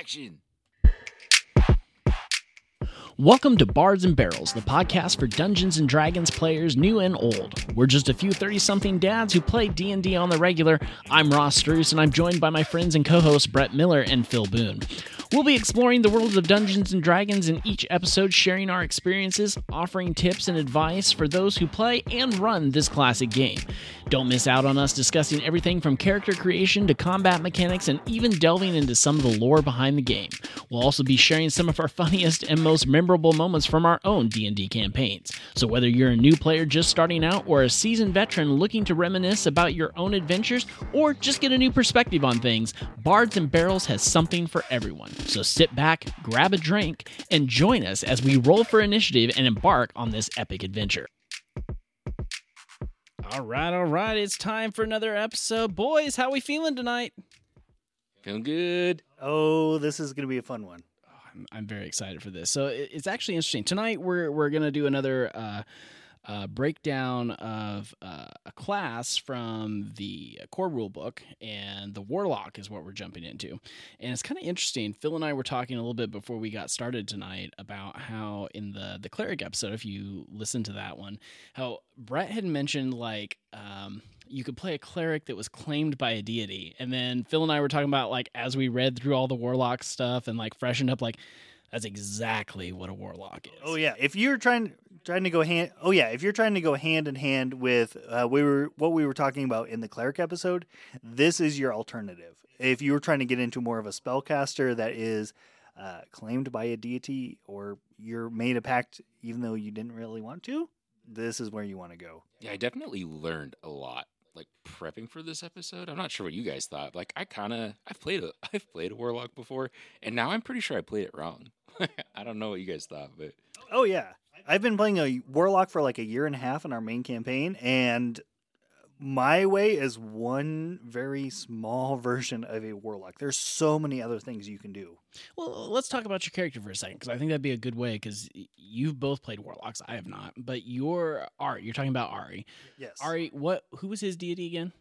Action. Welcome to Bards and Barrels, the podcast for Dungeons and Dragons players new and old. We're just a few 30-something dads who play D&D on the regular. I'm Ross Struess, and I'm joined by my friends and co-hosts Brett Miller and Phil Boone. We'll be exploring the worlds of Dungeons and Dragons in each episode, sharing our experiences, offering tips and advice for those who play and run this classic game. Don't miss out on us discussing everything from character creation to combat mechanics and even delving into some of the lore behind the game. We'll also be sharing some of our funniest and most memorable moments from our own D&D campaigns. So whether you're a new player just starting out or a seasoned veteran looking to reminisce about your own adventures or just get a new perspective on things, Bards and Barrels has something for everyone. So sit back, grab a drink, and join us as we roll for initiative and embark on this epic adventure. All right, all right, it's time for another episode. Boys, how we feeling tonight? Feeling good. Oh, this is going to be a fun one. I'm, I'm very excited for this. So it- it's actually interesting. Tonight we're we're gonna do another uh, uh, breakdown of uh, a class from the core rule book, and the warlock is what we're jumping into. And it's kind of interesting. Phil and I were talking a little bit before we got started tonight about how in the the cleric episode, if you listen to that one, how Brett had mentioned like. Um, you could play a cleric that was claimed by a deity. And then Phil and I were talking about like as we read through all the warlock stuff and like freshened up like that's exactly what a warlock is. Oh yeah, if you're trying trying to go hand, oh yeah, if you're trying to go hand in hand with uh, we were what we were talking about in the cleric episode, this is your alternative. If you were trying to get into more of a spellcaster that is uh, claimed by a deity, or you're made a pact even though you didn't really want to, this is where you want to go. Yeah, I definitely learned a lot like prepping for this episode. I'm not sure what you guys thought. Like I kind of I've played a I've played a warlock before and now I'm pretty sure I played it wrong. I don't know what you guys thought, but Oh yeah, I've been playing a warlock for like a year and a half in our main campaign, and my way is one very small version of a warlock. There's so many other things you can do. Well, let's talk about your character for a second because I think that'd be a good way because you've both played warlocks. I have not, but your Ari, you're talking about Ari. Yes. Ari, what? Who was his deity again?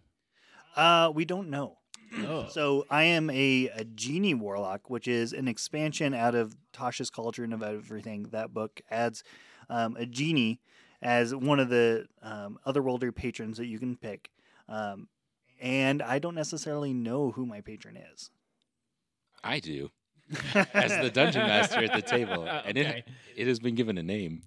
Uh, we don't know. Oh, So I am a, a genie warlock, which is an expansion out of Tasha's Cauldron of Everything. That book adds um, a genie as one of the um, otherworldly patrons that you can pick. Um, and I don't necessarily know who my patron is. I do as the dungeon master at the table, and Okay. it it has been given a name.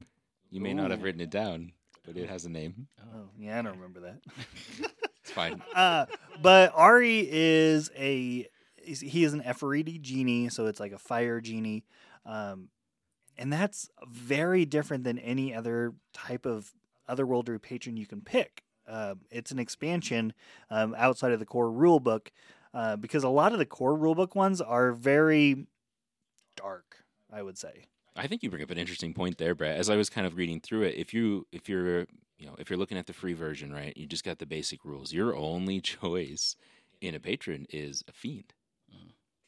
You may not have written it down, but it has a name. Oh, yeah, I don't remember that. It's fine. uh, but Ari is a he is an Efreeti genie, so it's like a fire genie, um, and that's very different than any other type of otherworldly patron you can pick. Uh, it's an expansion um, outside of the core rulebook uh, because a lot of the core rulebook ones are very dark. I would say. I think you bring up an interesting point there, Brett. As I was kind of reading through it, if you if you're you know if you're looking at the free version, right, you just got the basic rules. Your only choice in a patron is a fiend.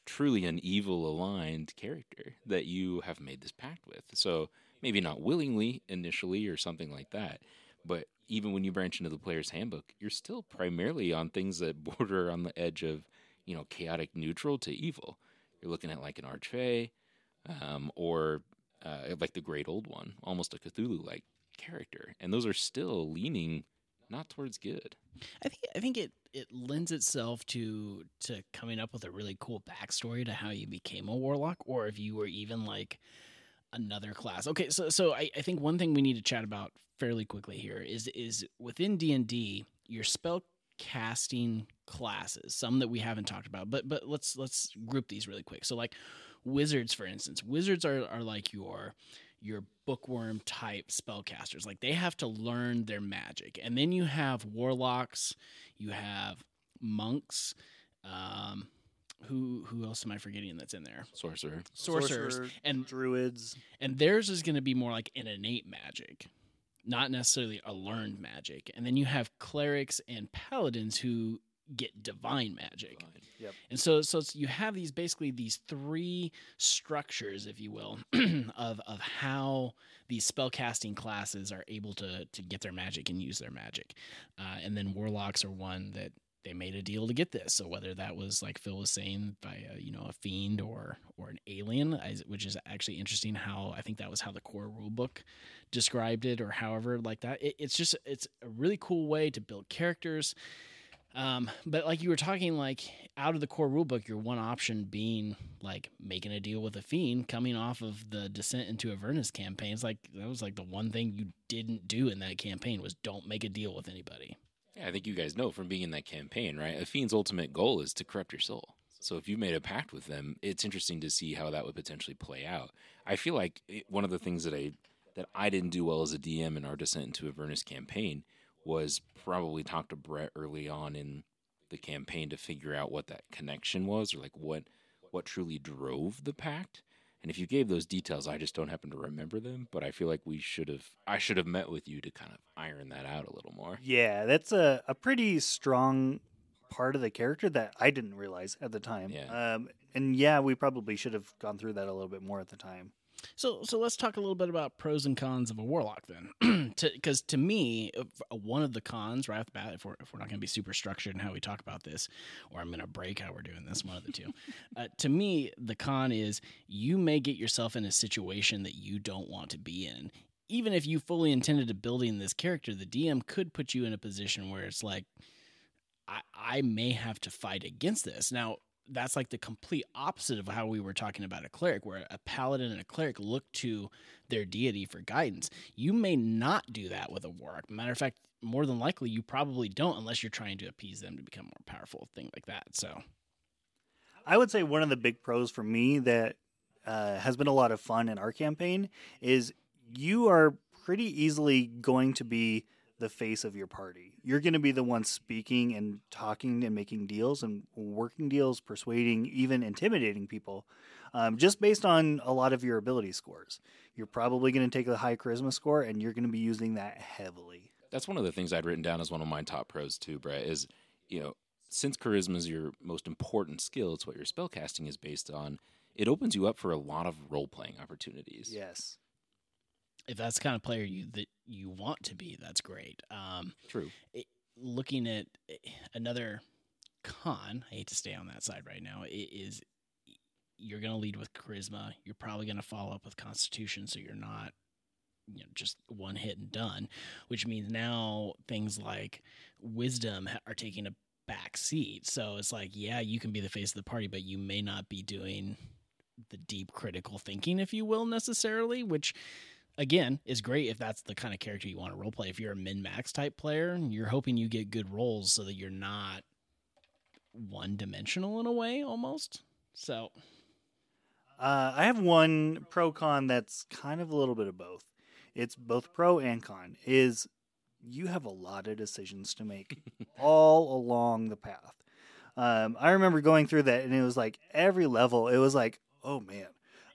Truly an evil aligned character that you have made this pact with. So maybe not willingly initially or something like that, but even when you branch into the player's handbook, you're still primarily on things that border on the edge of you know chaotic neutral to evil. You're looking at like an archfey, um, or uh, like the Great Old One, almost a Cthulhu-like character, and those are still leaning not towards good. I think I think it it lends itself to to coming up with a really cool backstory to how you became a warlock, or if you were even like another class. Okay, so so I, I think one thing we need to chat about fairly quickly here is is within D and D your spell casting classes, some that we haven't talked about, but but let's let's group these really quick. So like wizards, for instance, wizards are are like your your bookworm type spellcasters. Like they have to learn their magic. And then you have warlocks, you have monks, um who who else am I forgetting that's in there? Sorcerer. Sorcerers. Sorcerer, And druids. and theirs is going to be more like an innate magic, not necessarily a learned magic. And then you have clerics and paladins who get divine magic. Yep. And so, so it's, you have these basically these three structures, if you will, of of how these spellcasting classes are able to to get their magic and use their magic. Uh, and then warlocks are one that they made a deal to get this. So whether that was like Phil was saying by a, you know a fiend or or an alien, which is actually interesting. How I think that was how the core rulebook described it, or however like that. It, it's just it's a really cool way to build characters. Um, but like you were talking, like out of the core rulebook, your one option being like making a deal with a fiend, coming off of the Descent into Avernus campaign. It's like that was like the one thing you didn't do in that campaign was don't make a deal with anybody. Yeah, I think you guys know from being in that campaign, right? A fiend's ultimate goal is to corrupt your soul. So if you made a pact with them, it's interesting to see how that would potentially play out. I feel like one of the things that I that I didn't do well as a DM in our Descent into Avernus campaign was probably talked to Brett early on in the campaign to figure out what that connection was or like what what truly drove the pact. And if you gave those details, I just don't happen to remember them. But I feel like we should have, I should have met with you to kind of iron that out a little more. Yeah, that's a, a pretty strong part of the character that I didn't realize at the time. Yeah. Um, and yeah, we probably should have gone through that a little bit more at the time. So, so let's talk a little bit about pros and cons of a warlock then, because to, to, me, one of the cons right off the bat, if we're if we're not going to be super structured in how we talk about this, or I'm going to break how we're doing this, one of the two. uh, to me, the con is you may get yourself in a situation that you don't want to be in. Even if you fully intended to building this character, the DM could put you in a position where it's like, I, I may have to fight against this. Now, that's like the complete opposite of how we were talking about a cleric, where a paladin and a cleric look to their deity for guidance. You may not do that with a warlock. Matter of fact, more than likely, you probably don't unless you're trying to appease them to become more powerful, thing like that. So, I would say one of the big pros for me that uh, has been a lot of fun in our campaign is you are pretty easily going to be the face of your party. You're going to be the one speaking and talking and making deals and working deals, persuading, even intimidating people, um, just based on a lot of your ability scores. You're probably going to take a high charisma score and you're going to be using that heavily. That's one of the things I'd written down as one of my top pros too, Brett, is, you know, since charisma is your most important skill, it's what your spellcasting is based on. It opens you up for a lot of role playing opportunities. Yes if that's the kind of player you that you want to be, that's great. Um, True. It, looking at eh, another con, I hate to stay on that side right now. It is you're going to lead with charisma. You're probably going to follow up with constitution, so you're not you know just one hit and done. Which means now things like wisdom are taking a back seat. So it's like, yeah, you can be the face of the party, but you may not be doing the deep critical thinking, if you will, necessarily. Which again is great if that's the kind of character you want to role play. If you're a min max type player, you're hoping you get good rolls so that you're not one dimensional in a way almost. So uh, I have one pro con that's kind of a little bit of both. It's both pro and con. Is you have a lot of decisions to make all along the path. Um, I remember going through that, and it was like every level, it was like, oh man,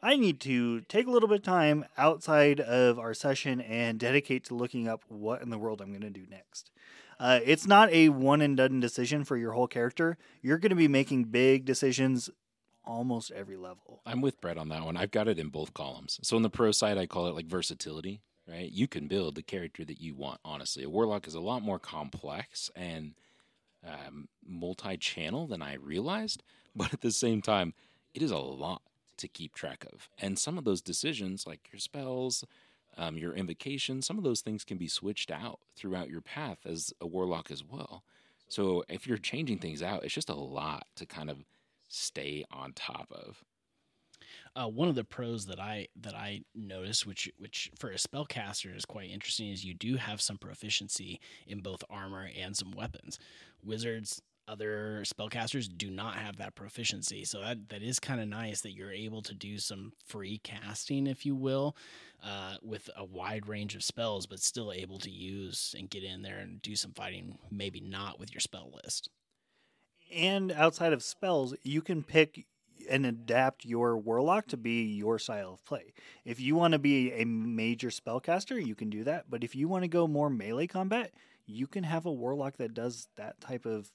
I need to take a little bit of time outside of our session and dedicate to looking up what in the world I'm going to do next. Uh, it's not a one and done decision for your whole character. You're going to be making big decisions almost every level. I'm with Brett on that one. I've got it in both columns. So on the pro side, I call it like versatility, right? You can build the character that you want, honestly. A warlock is a lot more complex and um, multi channel than I realized. But at the same time, it is a lot to keep track of. And some of those decisions, like your spells, um, your invocation, some of those things can be switched out throughout your path as a warlock as well. So if you're changing things out, it's just a lot to kind of stay on top of. Uh, one of the pros that I that I notice, which which for a spellcaster is quite interesting, is you do have some proficiency in both armor and some weapons. Wizards other spellcasters do not have that proficiency. So that, that is kind of nice that you're able to do some free casting, if you will, uh, with a wide range of spells, but still able to use and get in there and do some fighting, maybe not with your spell list. And outside of spells, you can pick and adapt your warlock to be your style of play. If you want to be a major spellcaster, you can do that. But if you want to go more melee combat, you can have a warlock that does that type of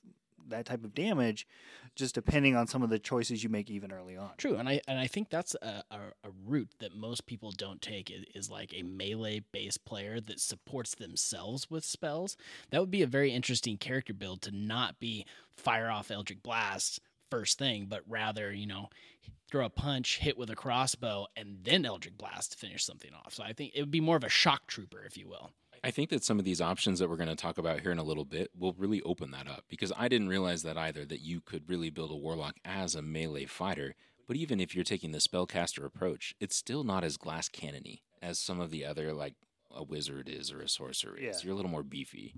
that type of damage, just depending on some of the choices you make even early on. True, and I and I think that's a, a, a route that most people don't take is, is like a melee based player that supports themselves with spells. That would be a very interesting character build to not be fire off Eldritch Blast first thing, but rather you know throw a punch, hit with a crossbow, and then Eldritch Blast to finish something off. So I think it would be more of a shock trooper, if you will. I think that some of these options that we're going to talk about here in a little bit will really open that up because I didn't realize that either that you could really build a warlock as a melee fighter. But even if you're taking the spellcaster approach, it's still not as glass cannony as some of the other like a wizard is or a sorcerer is. Yeah. You're a little more beefy.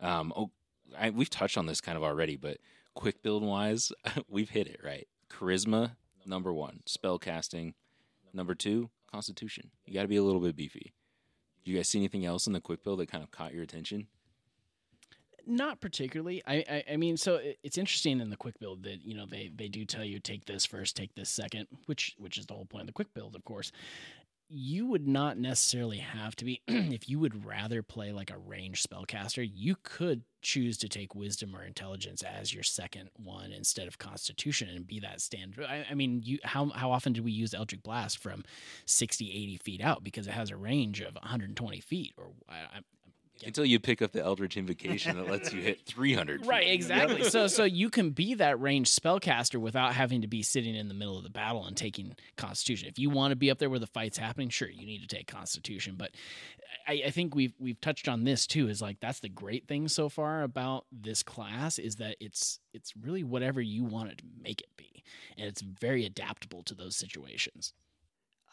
Um, oh, I, we've touched on this kind of already, but quick build wise, we've hit it right. Charisma number one, spellcasting number two, constitution. You got to be a little bit beefy. Do you guys see anything else in the quick build that kind of caught your attention? Not particularly. I, I, I mean, so it- it's interesting in the quick build that you know they they do tell you take this first, take this second, which which is the whole point of the quick build, of course. You would not necessarily have to be if you would rather play like a range spellcaster. You could choose to take wisdom or intelligence as your second one instead of constitution and be that standard. I, I mean, you how how often do we use Eldritch Blast from 60, 80 feet out because it has a range of 120 feet or I, I, Until you pick up the Eldritch Invocation that lets you hit 300. feet. Right, exactly. so so you can be that ranged spellcaster without having to be sitting in the middle of the battle and taking Constitution. If you want to be up there where the fight's happening, sure, you need to take Constitution. But I, I think we've we've touched on this too. Is like that's the great thing so far about this class is that it's it's really whatever you want it to make it be, and it's very adaptable to those situations.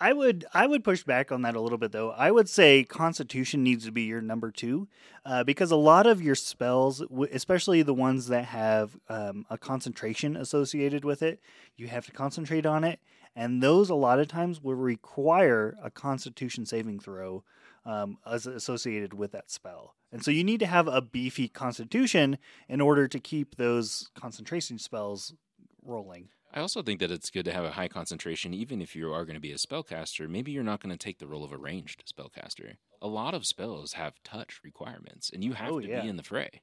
I would I would push back on that a little bit though. I would say Constitution needs to be your number two, uh, because a lot of your spells, especially the ones that have um, a concentration associated with it, you have to concentrate on it, and those a lot of times will require a Constitution saving throw um, as associated with that spell. And so you need to have a beefy Constitution in order to keep those concentration spells rolling. I also think that it's good to have a high concentration, even if you are going to be a spellcaster. Maybe you're not going to take the role of a ranged spellcaster. A lot of spells have touch requirements, and you have Oh, to yeah. be in the fray.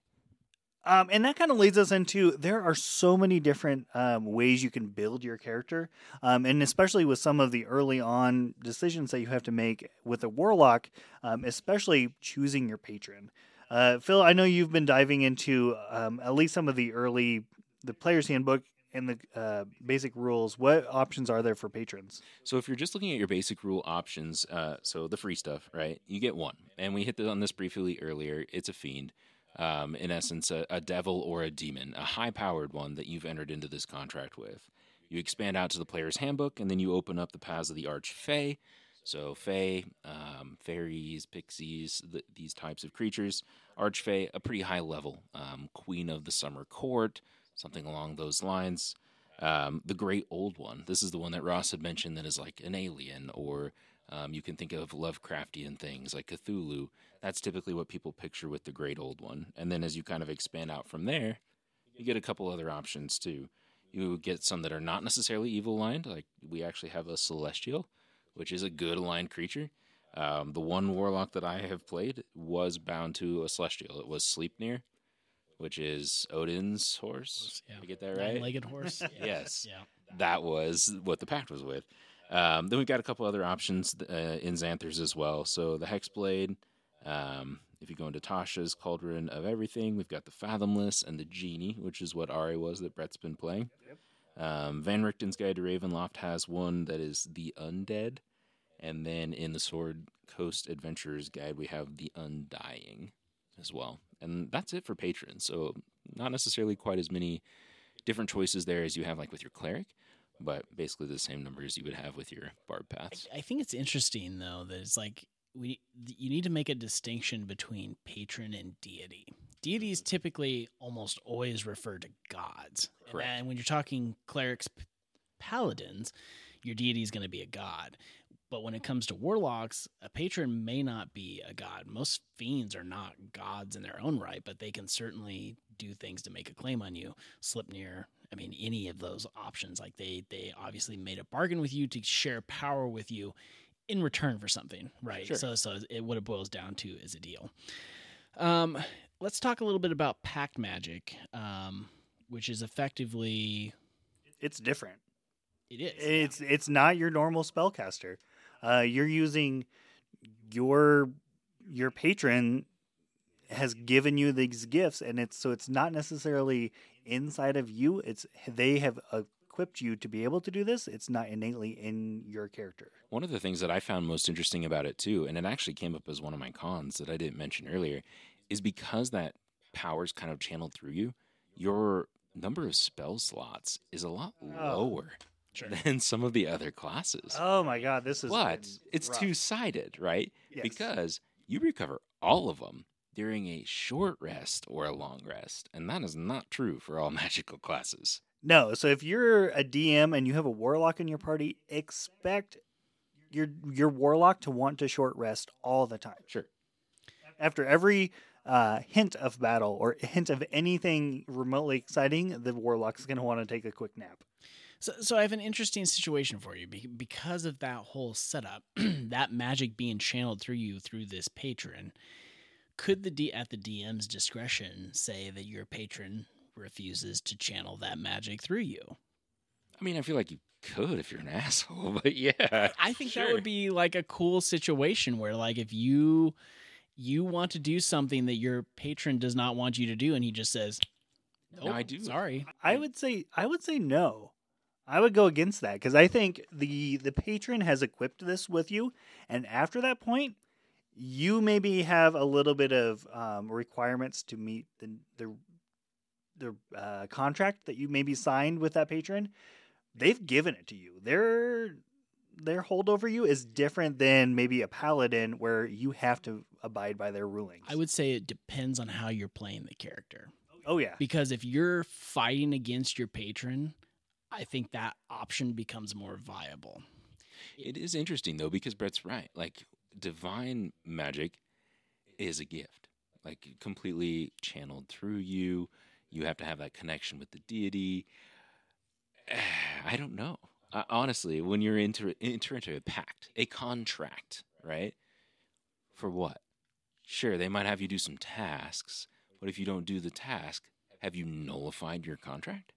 Um, and that kind of leads us into there are so many different um, ways you can build your character, um, and especially with some of the early on decisions that you have to make with a warlock, um, especially choosing your patron. Uh, Phil, I know you've been diving into um, at least some of the early the player's handbook and the uh, basic rules. What options are there for patrons? So if you're just looking at your basic rule options, uh, so the free stuff, right? You get one, and we hit on this briefly earlier. It's a fiend, um, in essence, a, a devil or a demon, a high-powered one that you've entered into this contract with. You expand out to the player's handbook, and then you open up the paths of the Archfey. So Fey, um, fairies, pixies, th- these types of creatures. Archfey, a pretty high level, um, queen of the summer court, something along those lines. Um, the Great Old One. This is the one that Ross had mentioned that is like an alien, or um, you can think of Lovecraftian things like Cthulhu. That's typically what people picture with the Great Old One. And then as you kind of expand out from there, you get a couple other options too. You get some that are not necessarily evil aligned, like we actually have a Celestial, which is a good aligned creature. Um, the one warlock that I have played was bound to a Celestial. It was Sleipnir, which is Odin's horse. Yeah. Did I get that right? Nine-legged horse. Yeah. Yes. Yeah. that was what the pact was with. Um, then we've got a couple other options uh, in Xanathar's as well. So the Hexblade. Um, if you go into Tasha's Cauldron of Everything, we've got the Fathomless and the Genie, which is what Ari was that Brett's been playing. Um, Van Richten's Guide to Ravenloft has one that is the Undead. And then in the Sword Coast Adventurers Guide, we have the Undying as well. And that's it for patrons. So not necessarily quite as many different choices there as you have like with your cleric, but basically the same numbers you would have with your bard paths. I think it's interesting though that it's like we you need to make a distinction between patron and deity. Deities mm-hmm. typically almost always refer to gods, and, Correct. and when you're talking clerics, p- paladins, your deity is going to be a god. But when it comes to warlocks, a patron may not be a god. Most fiends are not gods in their own right, but they can certainly do things to make a claim on you. Sleipnir, I mean, any of those options. Like they, they obviously made a bargain with you to share power with you in return for something, right? Sure. So, so it, what it boils down to is a deal. Um, let's talk a little bit about pact magic. Um, which is effectively It's different. It is. It's it's not your normal spellcaster. Uh, you're using your your patron has given you these gifts, and it's so it's not necessarily inside of you. It's they have equipped you to be able to do this. It's not innately in your character. One of the things that I found most interesting about it too, and it actually came up as one of my cons that I didn't mention earlier, is because that power's kind of channeled through you, your number of spell slots is a lot Oh. lower Sure. than some of the other classes. Oh my god, this is but it's two sided, right? Yes. Because you recover all of them during a short rest or a long rest, and that is not true for all magical classes. No, so if you're a DM and you have a warlock in your party, expect your your warlock to want to short rest all the time. Sure. After every uh, hint of battle or hint of anything remotely exciting, the warlock's going to want to take a quick nap. So, so I have an interesting situation for you because of that whole setup, that magic being channeled through you through this patron. Could the D at the DM's discretion say that your patron refuses to channel that magic through you? I mean, I feel like you could if you're an asshole, but yeah. I think that would be like a cool situation where, like, if you you want to do something that your patron does not want you to do, and he just says, No, oh, I do. Sorry, I would say I would say no. I would go against that because I think the the patron has equipped this with you, and after that point, you maybe have a little bit of um, requirements to meet the the the uh, contract that you maybe signed with that patron. They've given it to you. Their their hold over you is different than maybe a paladin where you have to abide by their rulings. I would say it depends on how you're playing the character. oh yeah, Because if you're fighting against your patron, I think that option becomes more viable. It is interesting though because Brett's right. Like divine magic is a gift, like completely channeled through you. You have to have that connection with the deity. I don't know. Uh, honestly, when you're into enter into a pact, a contract, right? For what? Sure, they might have you do some tasks, but if you don't do the task, have you nullified your contract?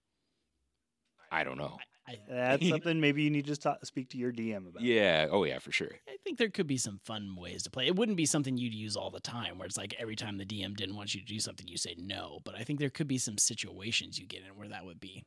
I don't know. I, that's something maybe you need to talk, speak to your DM about. Yeah. Oh, yeah, for sure. I think there could be some fun ways to play. It wouldn't be something you'd use all the time, where it's like every time the DM didn't want you to do something, you say no. But I think there could be some situations you get in where that would be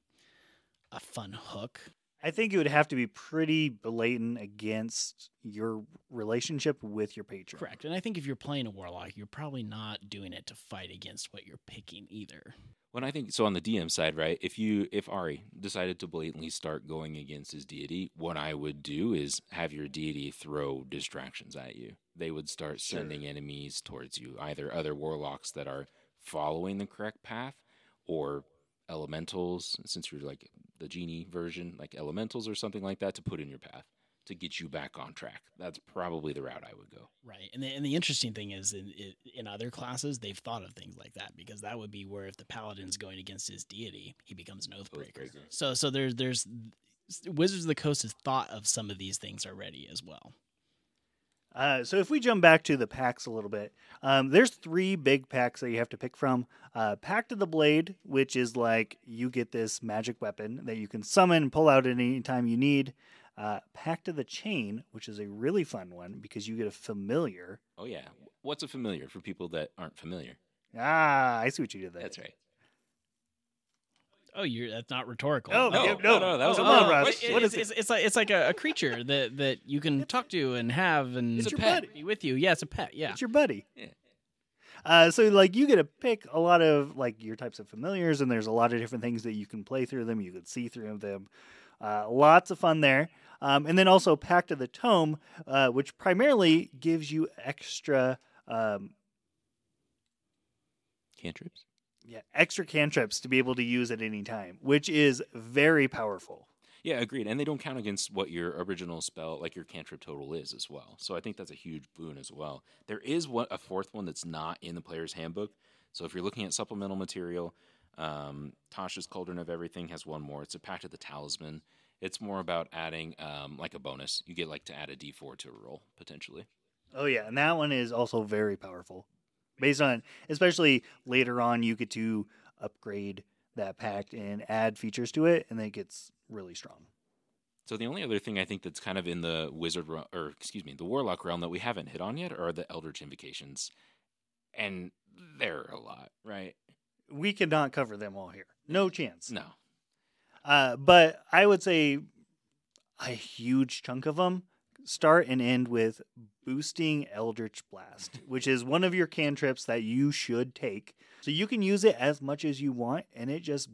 a fun hook. I think it would have to be pretty blatant against your relationship with your patron. Correct. And I think if you're playing a warlock, you're probably not doing it to fight against what you're picking either. When I think so on the DM side, right? If you if Ari decided to blatantly start going against his deity, what I would do is have your deity throw distractions at you. They would start Sure. sending enemies towards you, either other warlocks that are following the correct path or elementals, since you're like the genie version, like elementals or something like that to put in your path to get you back on track. That's probably the route I would go. Right. And the, and the interesting thing is in, in other classes, they've thought of things like that because that would be where if the paladin's going against his deity, he becomes an oathbreaker. Oathbreaker. So so there's there's Wizards of the Coast has thought of some of these things already as well. Uh, so if we jump back to the pacts a little bit, um, there's three big pacts that you have to pick from. Uh, Pact of the Blade, which is like you get this magic weapon that you can summon and pull out at any time you need. Uh, Pact of the Chain, which is a really fun one because you get a familiar. Oh yeah. What's a familiar for people that aren't familiar? Ah, I see what you did there. That's right. Oh, you're that's not rhetorical. Oh, No, yeah, no, no, that was Come a on, real Russ. question. What is it's, it? it's, it's like it's like a, a creature that that you can talk to and have and It's your pet. buddy. be with you. Yeah, it's a pet. Yeah. It's your buddy. Yeah. Uh, so like you get to pick a lot of like your types of familiars, and there's a lot of different things that you can play through them. You can see through them. Uh, lots of fun there. Um, and then also Pact of the Tome, uh, which primarily gives you extra um, Cantrips. Yeah extra cantrips to be able to use at any time, which is very powerful. Yeah, agreed. And they don't count against what your original spell, like your cantrip total is as well. So I think that's a huge boon as well. There is one, a fourth one that's not in the player's handbook. So if you're looking at supplemental material, um, Tasha's Cauldron of Everything has one more. It's a Pact of the Talisman. It's more about adding um, like a bonus. You get like to add a D4 to a roll potentially. Oh yeah, and that one is also very powerful. Based on, especially later on, you get to upgrade that pact and add features to it, and then it gets really strong. So the only other thing I think that's kind of in the wizard re- or excuse me, the warlock realm that we haven't hit on yet are the eldritch invocations, and they're a lot, right? We cannot cover them all here. No chance. No, Uh, but I would say a huge chunk of them start and end with boosting Eldritch Blast, which is one of your cantrips that you should take. So you can use it as much as you want, and it just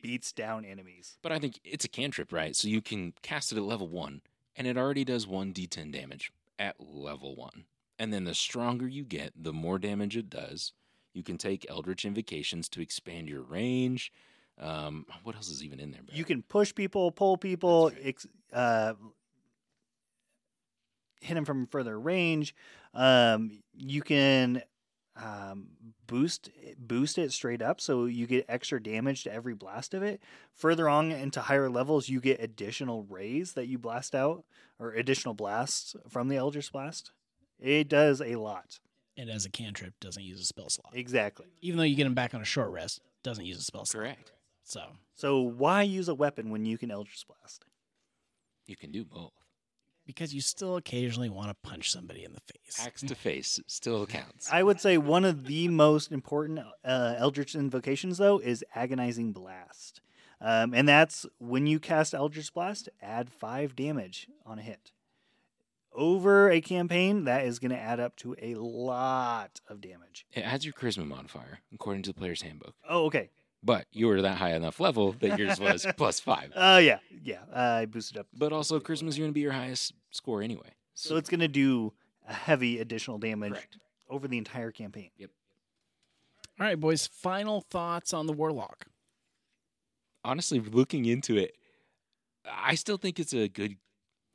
beats down enemies. but I think it's a cantrip, right? So you can cast it at level one, and it already does one d10 damage at level one. And then the stronger you get, the more damage it does. You can take eldritch invocations to expand your range. Um, what else is even in there? Brad? You can push people, pull people, right. ex- uh, hit them from further range. Um, you can um, boost boost it straight up, so you get extra damage to every blast of it. Further on into higher levels, you get additional rays that you blast out, or additional blasts from the Eldritch Blast. It does a lot. And as a cantrip, doesn't use a spell slot. Exactly. Even though you get him back on a short rest, doesn't use a spell slot. correct. So So why use a weapon when you can Eldritch Blast? You can do both. Because you still occasionally want to punch somebody in the face. Axe to face still counts. I would say one of the most important uh, Eldritch invocations, though, is Agonizing Blast. Um, and that's when you cast Eldritch Blast, add five damage on a hit. Over a campaign, that is going to add up to a lot of damage. It adds your charisma modifier according to the player's handbook. Oh, okay. But you were that high enough level that yours was plus five. Oh, yeah. Yeah. I boosted up. But also, charisma's going to be your highest score anyway. So it's going to do a heavy additional damage correct. over the entire campaign. Yep. All right, boys. Final thoughts on the warlock. Honestly, looking into it, I still think it's a good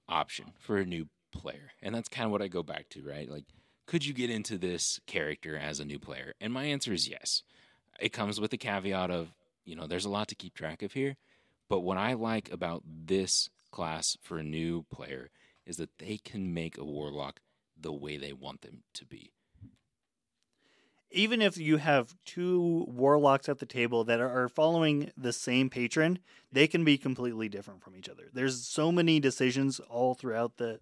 option for a new player. And that's kind of what I go back to, right? Like, could you get into this character as a new player? And my answer is yes. It comes with the caveat of, you know, there's a lot to keep track of here. But what I like about this class for a new player is that they can make a warlock the way they want them to be. even if you have two warlocks at the table that are following the same patron, they can be completely different from each other. There's so many decisions all throughout the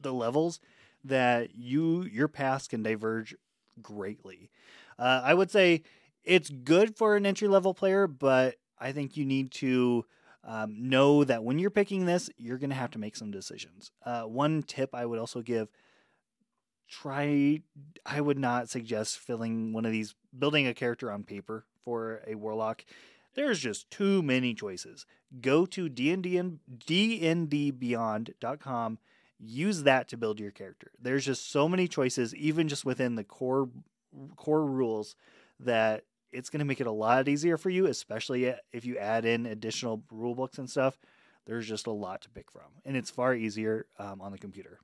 the levels that you your paths can diverge greatly. Uh, I would say it's good for an entry level player, but I think you need to um, know that when you're picking this, you're going to have to make some decisions. Uh, one tip I would also give try I would not suggest filling one of these building a character on paper for a warlock. There's just too many choices. Go to D&D and dndbeyond.com. Use that to build your character. There's just so many choices even just within the core core rules that it's going to make it a lot easier for you, especially if you add in additional rule books and stuff. There's just a lot to pick from, and it's far easier um, on the computer.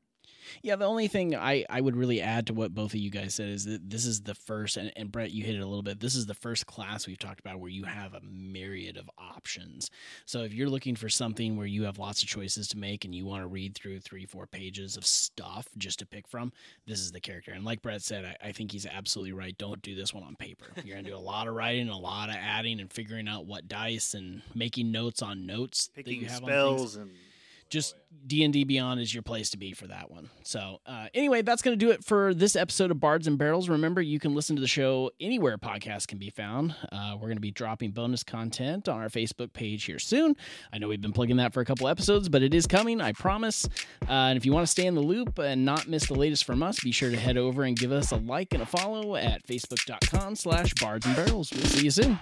Yeah, the only thing I, I would really add to what both of you guys said is that this is the first, and, and Brett, you hit it a little bit. This is the first class we've talked about where you have a myriad of options. So if you're looking for something where you have lots of choices to make and you want to read through three, four pages of stuff just to pick from, this is the character. And like Brett said, I, I think he's absolutely right. Don't do this one on paper. You're going to do a lot of writing, a lot of adding, and figuring out what dice and making notes on notes that you have spells and just d&d beyond is your place to be for that one. So uh, anyway that's going to do it for this episode of bards and barrels. Remember you can listen to the show anywhere podcasts can be found. Uh, we're going to be dropping bonus content on our facebook page here soon. I know we've been plugging that for a couple episodes but it is coming i promise. Uh, and if you want to stay in the loop and not miss the latest from us be sure to head over and give us a like and a follow at facebook.com slash bards and barrels. We'll see you soon